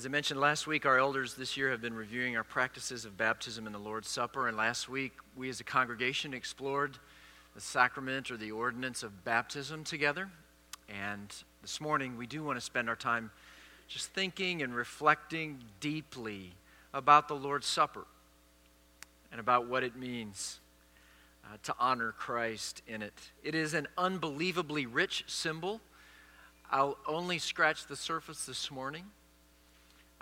As I mentioned last week, our elders this year have been reviewing our practices of baptism and the Lord's Supper. And last week, we as a congregation explored the sacrament or the ordinance of baptism together. And this morning, we do want to spend our time just thinking and reflecting deeply about the Lord's Supper and about what it means uh, to honor Christ in it. It is an unbelievably rich symbol. I'll only scratch the surface this morning.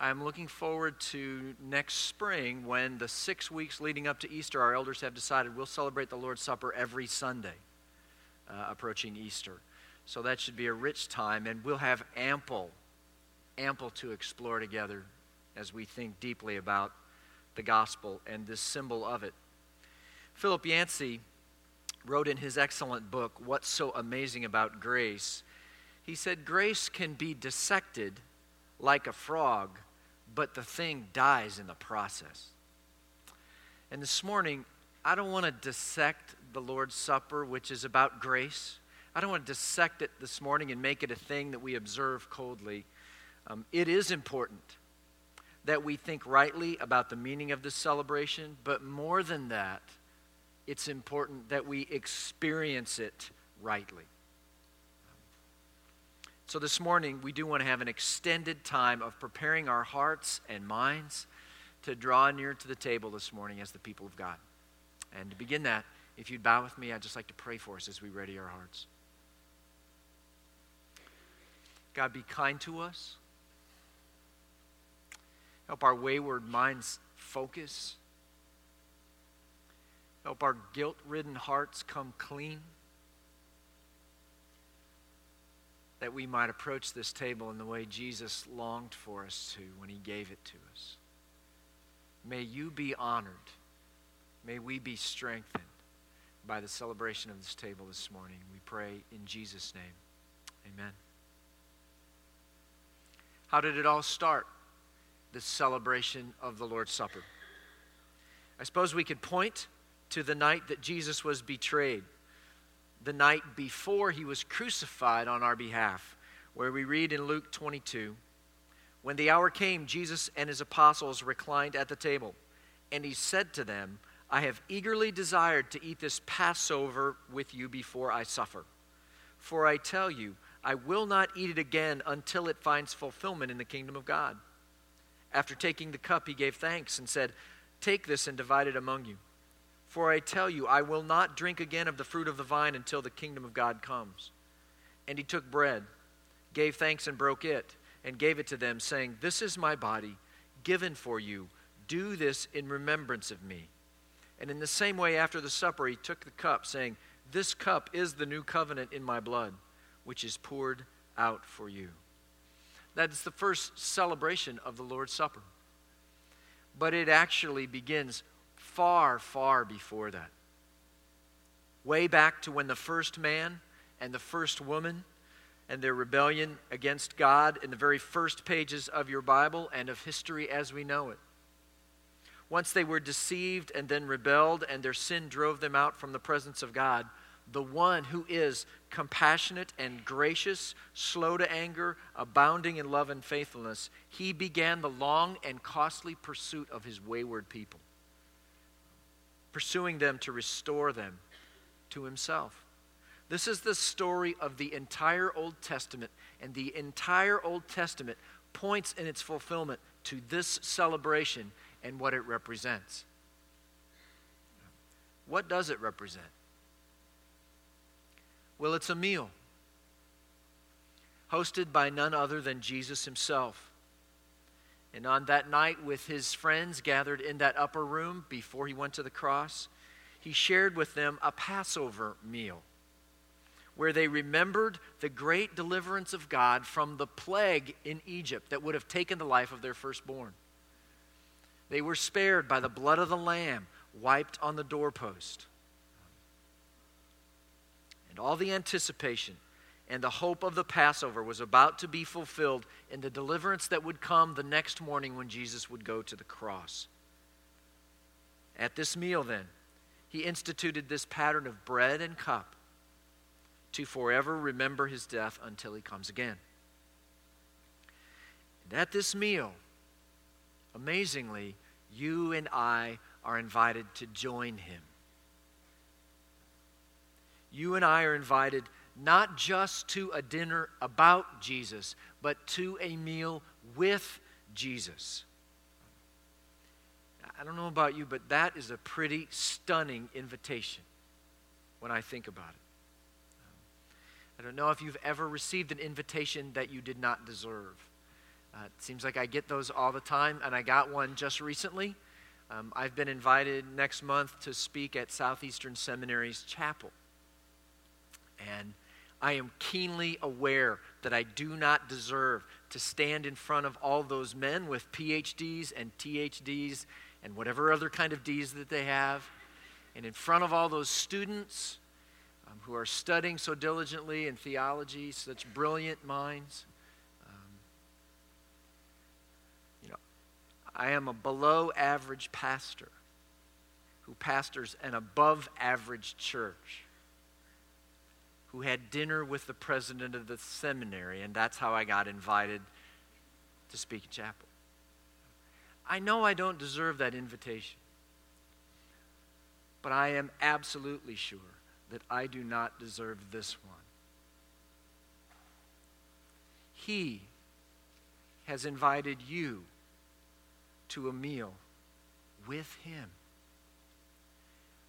I'm looking forward to next spring when the six weeks leading up to Easter, our elders have decided we'll celebrate the Lord's Supper every Sunday uh, approaching Easter. So that should be a rich time, and we'll have ample, ample to explore together as we think deeply about the gospel and this symbol of it. Philip Yancey wrote in his excellent book, What's So Amazing About Grace? He said, Grace can be dissected like a frog but the thing dies in the process. And this morning, I don't want to dissect the Lord's Supper, which is about grace. I don't want to dissect it this morning and make it a thing that we observe coldly. Um, it is important that we think rightly about the meaning of this celebration, but more than that, it's important that we experience it rightly. So, this morning, we do want to have an extended time of preparing our hearts and minds to draw near to the table this morning as the people of God. And to begin that, if you'd bow with me, I'd just like to pray for us as we ready our hearts. God, be kind to us. Help our wayward minds focus. Help our guilt ridden hearts come clean. That we might approach this table in the way Jesus longed for us to when he gave it to us. May you be honored. May we be strengthened by the celebration of this table this morning. We pray in Jesus' name. Amen. How did it all start, this celebration of the Lord's Supper? I suppose we could point to the night that Jesus was betrayed the night before he was crucified on our behalf, where we read in Luke 22 When the hour came, Jesus and his apostles reclined at the table, and he said to them, I have eagerly desired to eat this Passover with you before I suffer. For I tell you, I will not eat it again until it finds fulfillment in the kingdom of God. After taking the cup, he gave thanks and said, Take this and divide it among you. For I tell you, I will not drink again of the fruit of the vine until the kingdom of God comes. And he took bread, gave thanks, and broke it, and gave it to them, saying, This is my body, given for you. Do this in remembrance of me. And in the same way, after the supper, he took the cup, saying, This cup is the new covenant in my blood, which is poured out for you. That is the first celebration of the Lord's Supper. But it actually begins far, far before that. Way back to when the first man and the first woman and their rebellion against God in the very first pages of your Bible and of history as we know it. Once they were deceived and then rebelled, and their sin drove them out from the presence of God, the one who is compassionate and gracious, slow to anger, abounding in love and faithfulness, he began the long and costly pursuit of his wayward people pursuing them to restore them to himself. This is the story of the entire Old Testament, and the entire Old Testament points in its fulfillment to this celebration and what it represents. What does it represent? Well, it's a meal hosted by none other than Jesus himself. And on that night, with his friends gathered in that upper room before he went to the cross, he shared with them a Passover meal where they remembered the great deliverance of God from the plague in Egypt that would have taken the life of their firstborn. They were spared by the blood of the Lamb wiped on the doorpost. And all the anticipation and the hope of the Passover was about to be fulfilled in the deliverance that would come the next morning when Jesus would go to the cross. At this meal, then, he instituted this pattern of bread and cup to forever remember his death until he comes again. And at this meal, amazingly, you and I are invited to join him. You and I are invited not just to a dinner about Jesus, but to a meal with Jesus. I don't know about you, but that is a pretty stunning invitation when I think about it. I don't know if you've ever received an invitation that you did not deserve. Uh, it seems like I get those all the time, and I got one just recently. Um, I've been invited next month to speak at Southeastern Seminary's chapel. And I am keenly aware that I do not deserve to stand in front of all those men with PhDs and THDs and whatever other kind of Ds that they have, and in front of all those students um, who are studying so diligently in theology, such brilliant minds. Um, you know, I am a below average pastor who pastors an above average church who had dinner with the president of the seminary, and that's how I got invited to speak at chapel. I know I don't deserve that invitation, but I am absolutely sure that I do not deserve this one. He has invited you to a meal with Him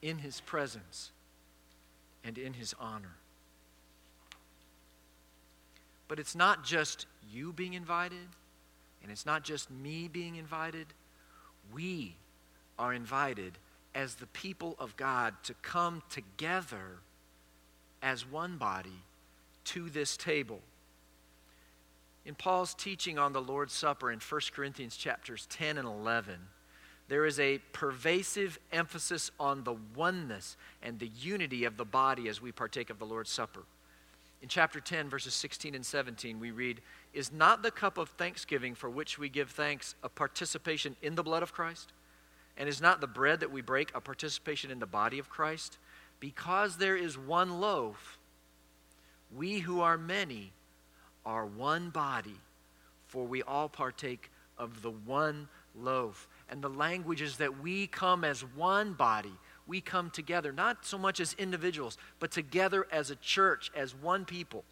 in His presence and in His honor. But it's not just you being invited, and it's not just me being invited. We are invited as the people of God to come together as one body to this table. In Paul's teaching on the Lord's Supper in 1 Corinthians chapters 10 and 11, there is a pervasive emphasis on the oneness and the unity of the body as we partake of the Lord's Supper. In chapter 10, verses 16 and 17, we read, Is not the cup of thanksgiving for which we give thanks a participation in the blood of Christ? And is not the bread that we break a participation in the body of Christ? Because there is one loaf, we who are many are one body, for we all partake of the one loaf. And the language is that we come as one body. We come together, not so much as individuals, but together as a church, as one people.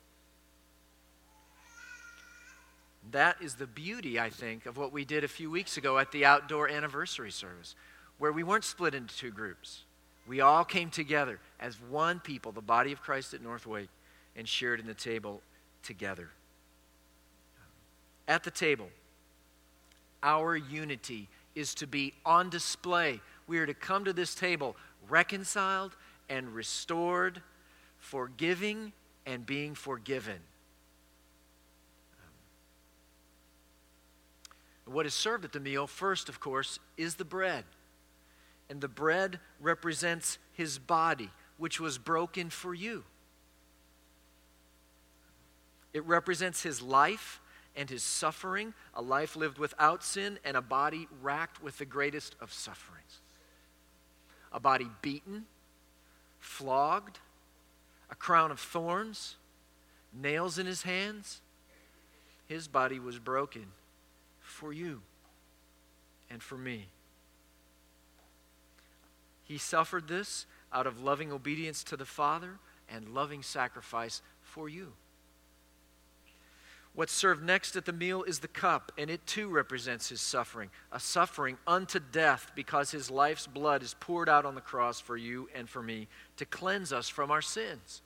That is the beauty, I think, of what we did a few weeks ago at the outdoor anniversary service, where we weren't split into two groups. We all came together as one people, the body of Christ at Northwake, and shared in the table together. At the table, our unity is to be on display. We are to come to this table reconciled and restored, forgiving and being forgiven. Um, what is served at the meal, first, of course, is the bread. And the bread represents his body, which was broken for you. It represents his life and his suffering, a life lived without sin, and a body racked with the greatest of sufferings. A body beaten, flogged, a crown of thorns, nails in his hands. His body was broken for you and for me. He suffered this out of loving obedience to the Father and loving sacrifice for you. What's served next at the meal is the cup, and it too represents his suffering, a suffering unto death because his life's blood is poured out on the cross for you and for me to cleanse us from our sins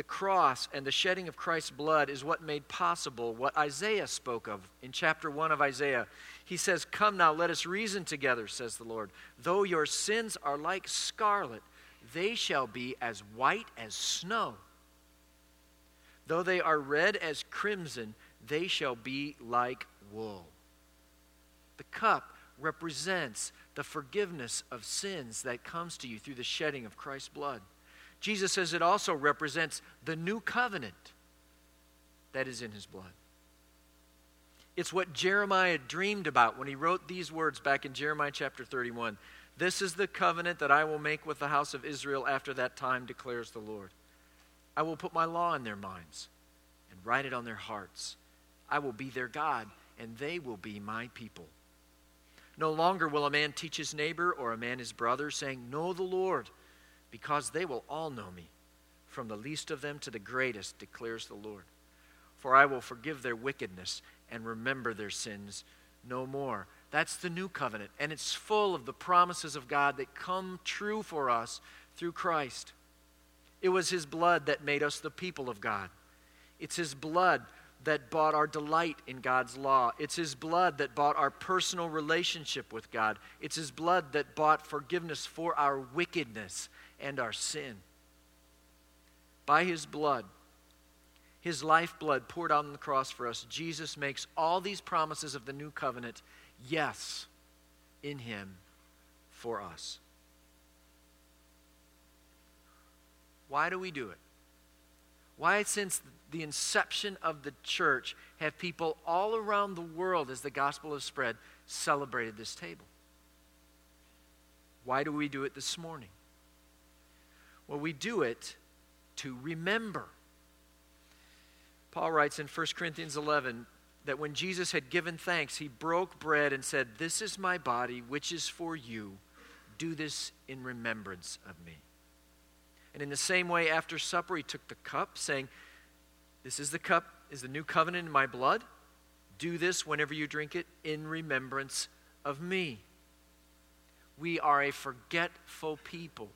the cross and the shedding of Christ's blood is what made possible what Isaiah spoke of in chapter 1 of Isaiah. He says, Come now, let us reason together, says the Lord. Though your sins are like scarlet, they shall be as white as snow. Though they are red as crimson, they shall be like wool. The cup represents the forgiveness of sins that comes to you through the shedding of Christ's blood. Jesus says it also represents the new covenant that is in his blood. It's what Jeremiah dreamed about when he wrote these words back in Jeremiah chapter 31. This is the covenant that I will make with the house of Israel after that time, declares the Lord. I will put my law in their minds and write it on their hearts. I will be their God, and they will be my people. No longer will a man teach his neighbor or a man his brother, saying, Know the Lord, because they will all know me, from the least of them to the greatest, declares the Lord. For I will forgive their wickedness and remember their sins no more. That's the new covenant, and it's full of the promises of God that come true for us through Christ. It was His blood that made us the people of God. It's His blood that bought our delight in God's law. It's His blood that bought our personal relationship with God. It's His blood that bought forgiveness for our wickedness and our sin. By His blood, His lifeblood poured out on the cross for us, Jesus makes all these promises of the new covenant yes in Him for us. Why do we do it? Why, since the inception of the church, have people all around the world, as the gospel has spread, celebrated this table? Why do we do it this morning? Well, we do it to remember. Paul writes in 1 Corinthians 11 that when Jesus had given thanks, he broke bread and said, This is my body, which is for you. Do this in remembrance of me. And in the same way, after supper, he took the cup, saying, This is the cup, is the new covenant in my blood. Do this whenever you drink it in remembrance of me. We are a forgetful people.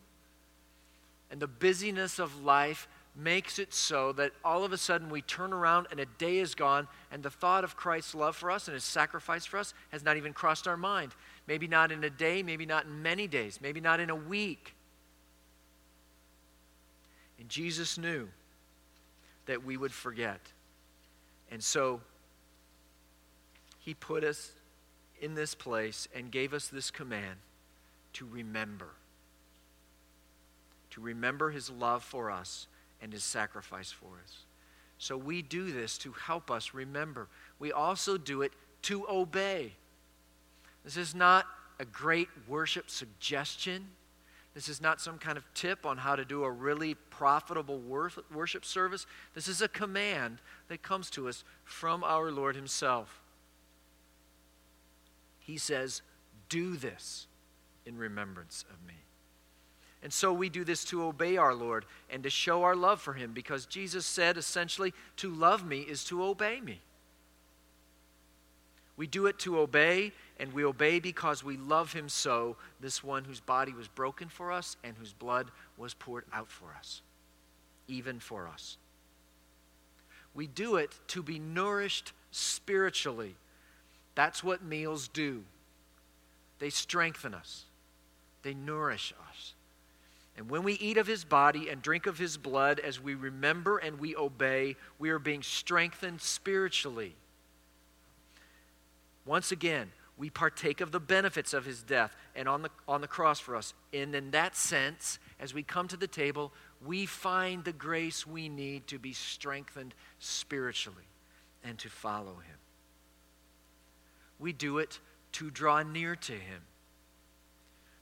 And the busyness of life makes it so that all of a sudden we turn around and a day is gone, and the thought of Christ's love for us and his sacrifice for us has not even crossed our mind. Maybe not in a day, maybe not in many days, maybe not in a week. And Jesus knew that we would forget. And so he put us in this place and gave us this command to remember. To remember his love for us and his sacrifice for us. So we do this to help us remember. We also do it to obey. This is not a great worship suggestion. This is not some kind of tip on how to do a really profitable worship service. This is a command that comes to us from our Lord Himself. He says, Do this in remembrance of me. And so we do this to obey our Lord and to show our love for Him because Jesus said essentially, to love me is to obey me. We do it to obey and we obey because we love him so, this one whose body was broken for us and whose blood was poured out for us, even for us. We do it to be nourished spiritually. That's what meals do. They strengthen us, they nourish us. And when we eat of his body and drink of his blood, as we remember and we obey, we are being strengthened spiritually. Once again, we partake of the benefits of his death and on the, on the cross for us. And in that sense, as we come to the table, we find the grace we need to be strengthened spiritually and to follow him. We do it to draw near to him.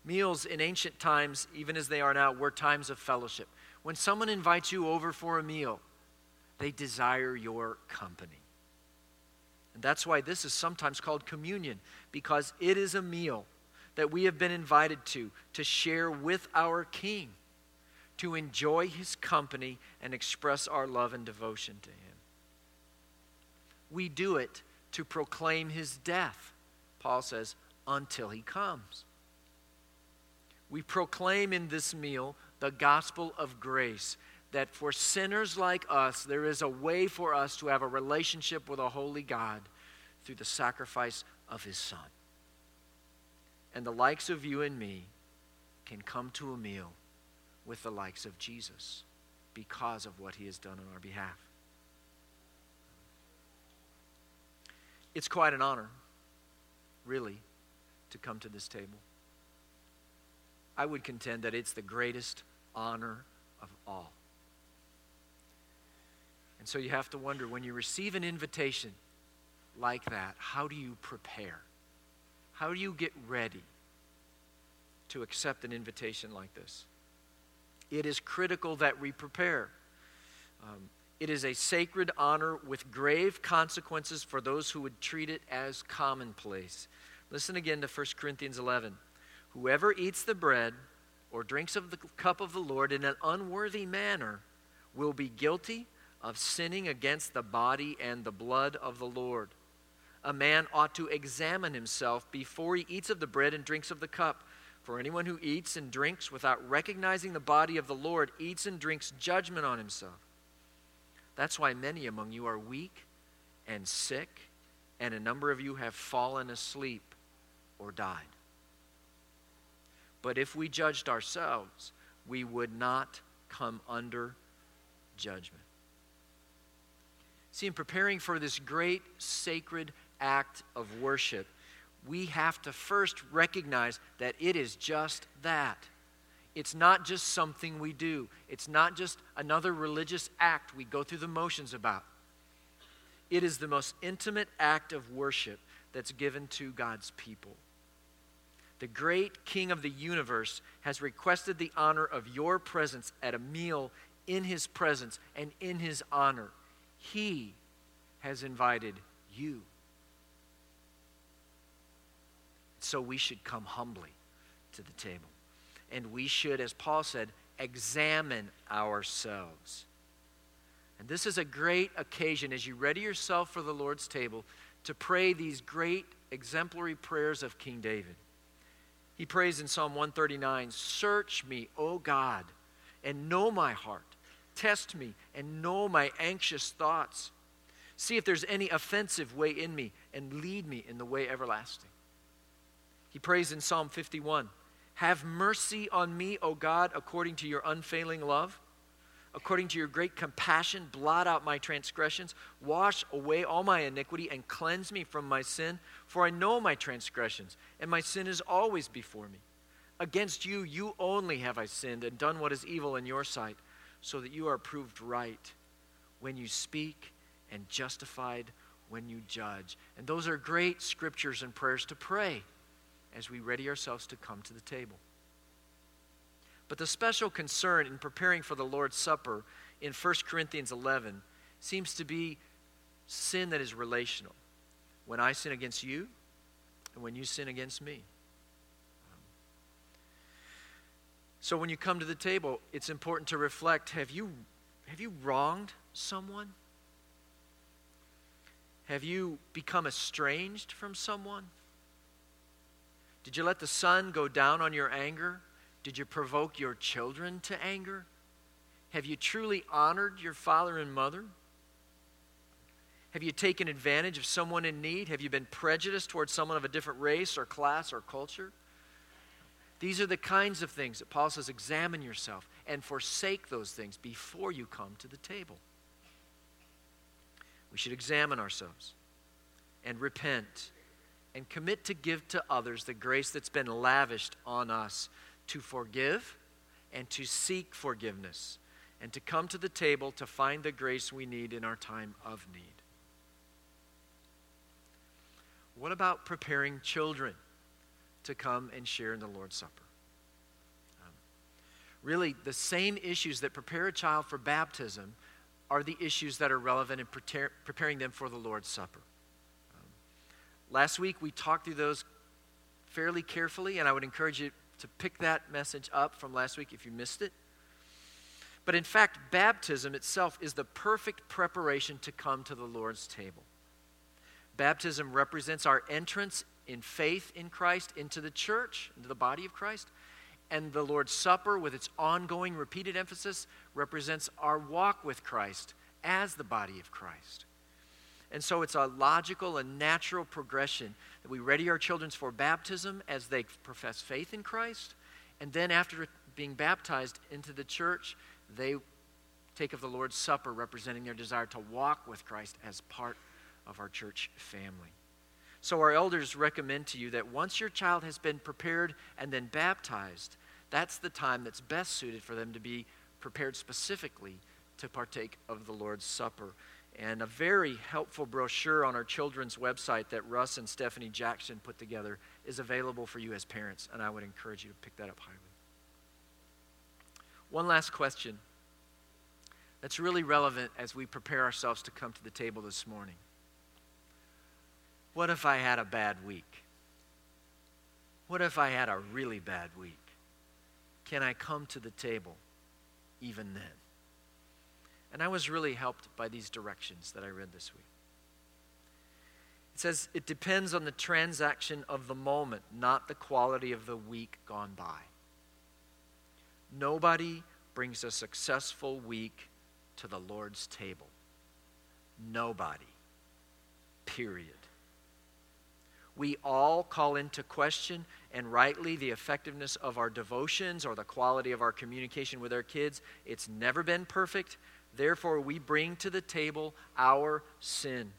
Meals in ancient times, even as they are now, were times of fellowship. When someone invites you over for a meal, they desire your company. And that's why this is sometimes called communion, because it is a meal that we have been invited to, to share with our King, to enjoy his company and express our love and devotion to him. We do it to proclaim his death, Paul says, until he comes. We proclaim in this meal the gospel of grace that for sinners like us, there is a way for us to have a relationship with a holy God through the sacrifice of his Son. And the likes of you and me can come to a meal with the likes of Jesus because of what he has done on our behalf. It's quite an honor, really, to come to this table. I would contend that it's the greatest honor of all. And so you have to wonder when you receive an invitation like that, how do you prepare? How do you get ready to accept an invitation like this? It is critical that we prepare. Um, It is a sacred honor with grave consequences for those who would treat it as commonplace. Listen again to 1 Corinthians 11. Whoever eats the bread or drinks of the cup of the Lord in an unworthy manner will be guilty of sinning against the body and the blood of the Lord. A man ought to examine himself before he eats of the bread and drinks of the cup. For anyone who eats and drinks without recognizing the body of the Lord eats and drinks judgment on himself. That's why many among you are weak and sick, and a number of you have fallen asleep or died. But if we judged ourselves, we would not come under judgment. See, in preparing for this great sacred act of worship, we have to first recognize that it is just that. It's not just something we do, it's not just another religious act we go through the motions about. It is the most intimate act of worship that's given to God's people. The great King of the universe has requested the honor of your presence at a meal in his presence and in his honor. He has invited you. So we should come humbly to the table and we should, as Paul said, examine ourselves. And this is a great occasion as you ready yourself for the Lord's table to pray these great exemplary prayers of King David. He prays in Psalm 139 Search me, O God, and know my heart. Test me and know my anxious thoughts. See if there's any offensive way in me and lead me in the way everlasting. He prays in Psalm 51 have mercy on me, O God, according to your unfailing love. According to your great compassion, blot out my transgressions, wash away all my iniquity, and cleanse me from my sin. For I know my transgressions, and my sin is always before me. Against you, you only have I sinned and done what is evil in your sight, so that you are proved right when you speak and justified when you judge. And those are great scriptures and prayers to pray as we ready ourselves to come to the table. But the special concern in preparing for the Lord's Supper in 1 Corinthians 11 seems to be sin that is relational. When I sin against you, and when you sin against me. So when you come to the table, it's important to reflect have you, have you wronged someone? Have you become estranged from someone? Did you let the sun go down on your anger? Did you provoke your children to anger? Have you truly honored your father and mother? Have you taken advantage of someone in need? Have you been prejudiced towards someone of a different race or class or culture? These are the kinds of things that Paul says examine yourself and forsake those things before you come to the table. We should examine ourselves and repent and commit to give to others the grace that's been lavished on us to forgive and to seek forgiveness and to come to the table to find the grace we need in our time of need. What about preparing children to come and share in the Lord's Supper? Um, really, the same issues that prepare a child for baptism are the issues that are relevant in prepare, preparing them for the Lord's Supper. Last week we talked through those fairly carefully, and I would encourage you to pick that message up from last week if you missed it. But in fact, baptism itself is the perfect preparation to come to the Lord's table. Baptism represents our entrance in faith in Christ into the church, into the body of Christ. And the Lord's Supper, with its ongoing repeated emphasis, represents our walk with Christ as the body of Christ. And so it's a logical and natural progression that we ready our children for baptism as they profess faith in Christ. And then after being baptized into the church, they take of the Lord's Supper, representing their desire to walk with Christ as part of our church family. So, our elders recommend to you that once your child has been prepared and then baptized, that's the time that's best suited for them to be prepared specifically to partake of the Lord's Supper and a very helpful brochure on our children's website that Russ and Stephanie Jackson put together is available for you as parents, and I would encourage you to pick that up highly. One last question that's really relevant as we prepare ourselves to come to the table this morning. What if I had a bad week? What if I had a really bad week? Can I come to the table even then? And I was really helped by these directions that I read this week. It says it depends on the transaction of the moment, not the quality of the week gone by. Nobody brings a successful week to the Lord's table. Nobody. Period. We all call into question, and rightly, the effectiveness of our devotions or the quality of our communication with our kids. It's never been perfect. Therefore, we bring to the table our sin.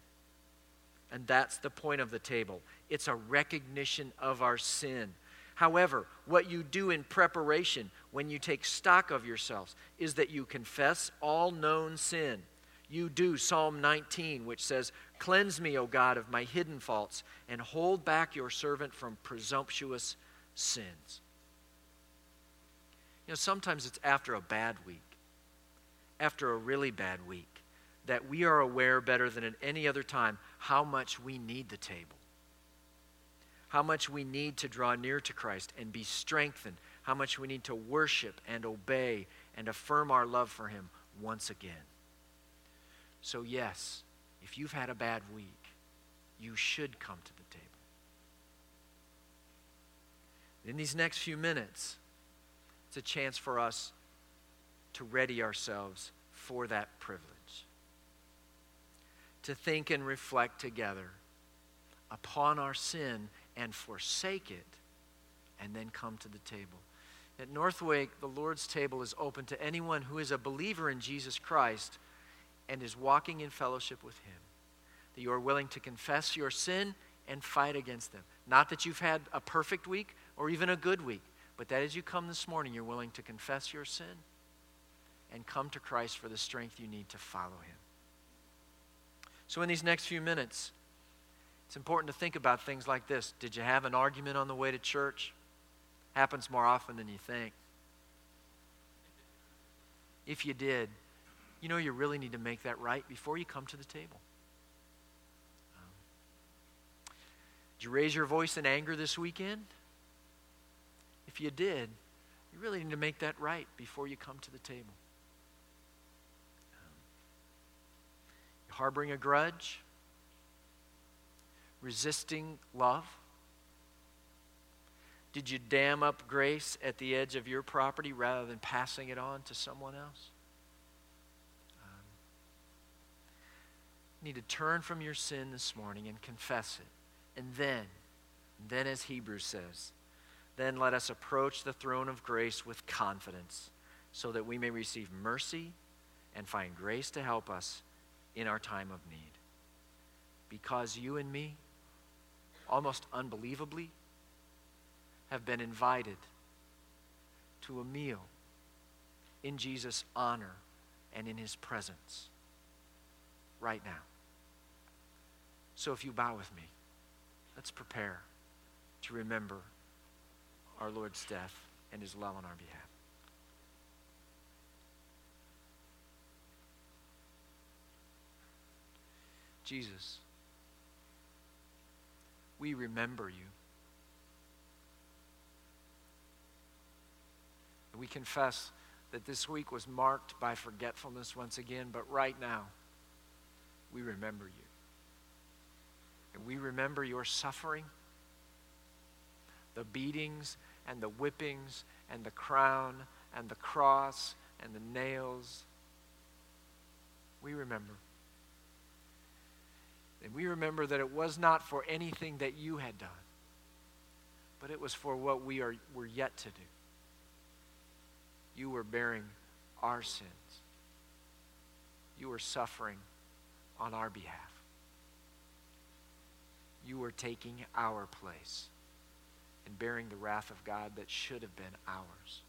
And that's the point of the table. It's a recognition of our sin. However, what you do in preparation when you take stock of yourselves is that you confess all known sin. You do Psalm 19, which says, Cleanse me, O God, of my hidden faults, and hold back your servant from presumptuous sins. You know, sometimes it's after a bad week, after a really bad week, that we are aware better than at any other time how much we need the table, how much we need to draw near to Christ and be strengthened, how much we need to worship and obey and affirm our love for Him once again. So, yes, if you've had a bad week, you should come to the table. In these next few minutes, it's a chance for us to ready ourselves for that privilege to think and reflect together upon our sin and forsake it, and then come to the table. At Northwake, the Lord's table is open to anyone who is a believer in Jesus Christ and is walking in fellowship with Him. That you are willing to confess your sin and fight against them. Not that you've had a perfect week or even a good week, but that as you come this morning, you're willing to confess your sin and come to Christ for the strength you need to follow Him. So, in these next few minutes, it's important to think about things like this. Did you have an argument on the way to church? Happens more often than you think. If you did, you know you really need to make that right before you come to the table. Um, did you raise your voice in anger this weekend? If you did, you really need to make that right before you come to the table. harboring a grudge, resisting love? Did you dam up grace at the edge of your property rather than passing it on to someone else? Um, you need to turn from your sin this morning and confess it. And then, then as Hebrews says, then let us approach the throne of grace with confidence so that we may receive mercy and find grace to help us in our time of need. Because you and me, almost unbelievably, have been invited to a meal in Jesus' honor and in his presence right now. So if you bow with me, let's prepare to remember our Lord's death and his love on our behalf. Jesus, we remember you. We confess that this week was marked by forgetfulness once again, but right now, we remember you. We remember your suffering, the beatings and the whippings and the crown and the cross and the nails. We remember. And we remember that it was not for anything that you had done, but it was for what we are, were yet to do. You were bearing our sins, you were suffering on our behalf. You were taking our place and bearing the wrath of God that should have been ours.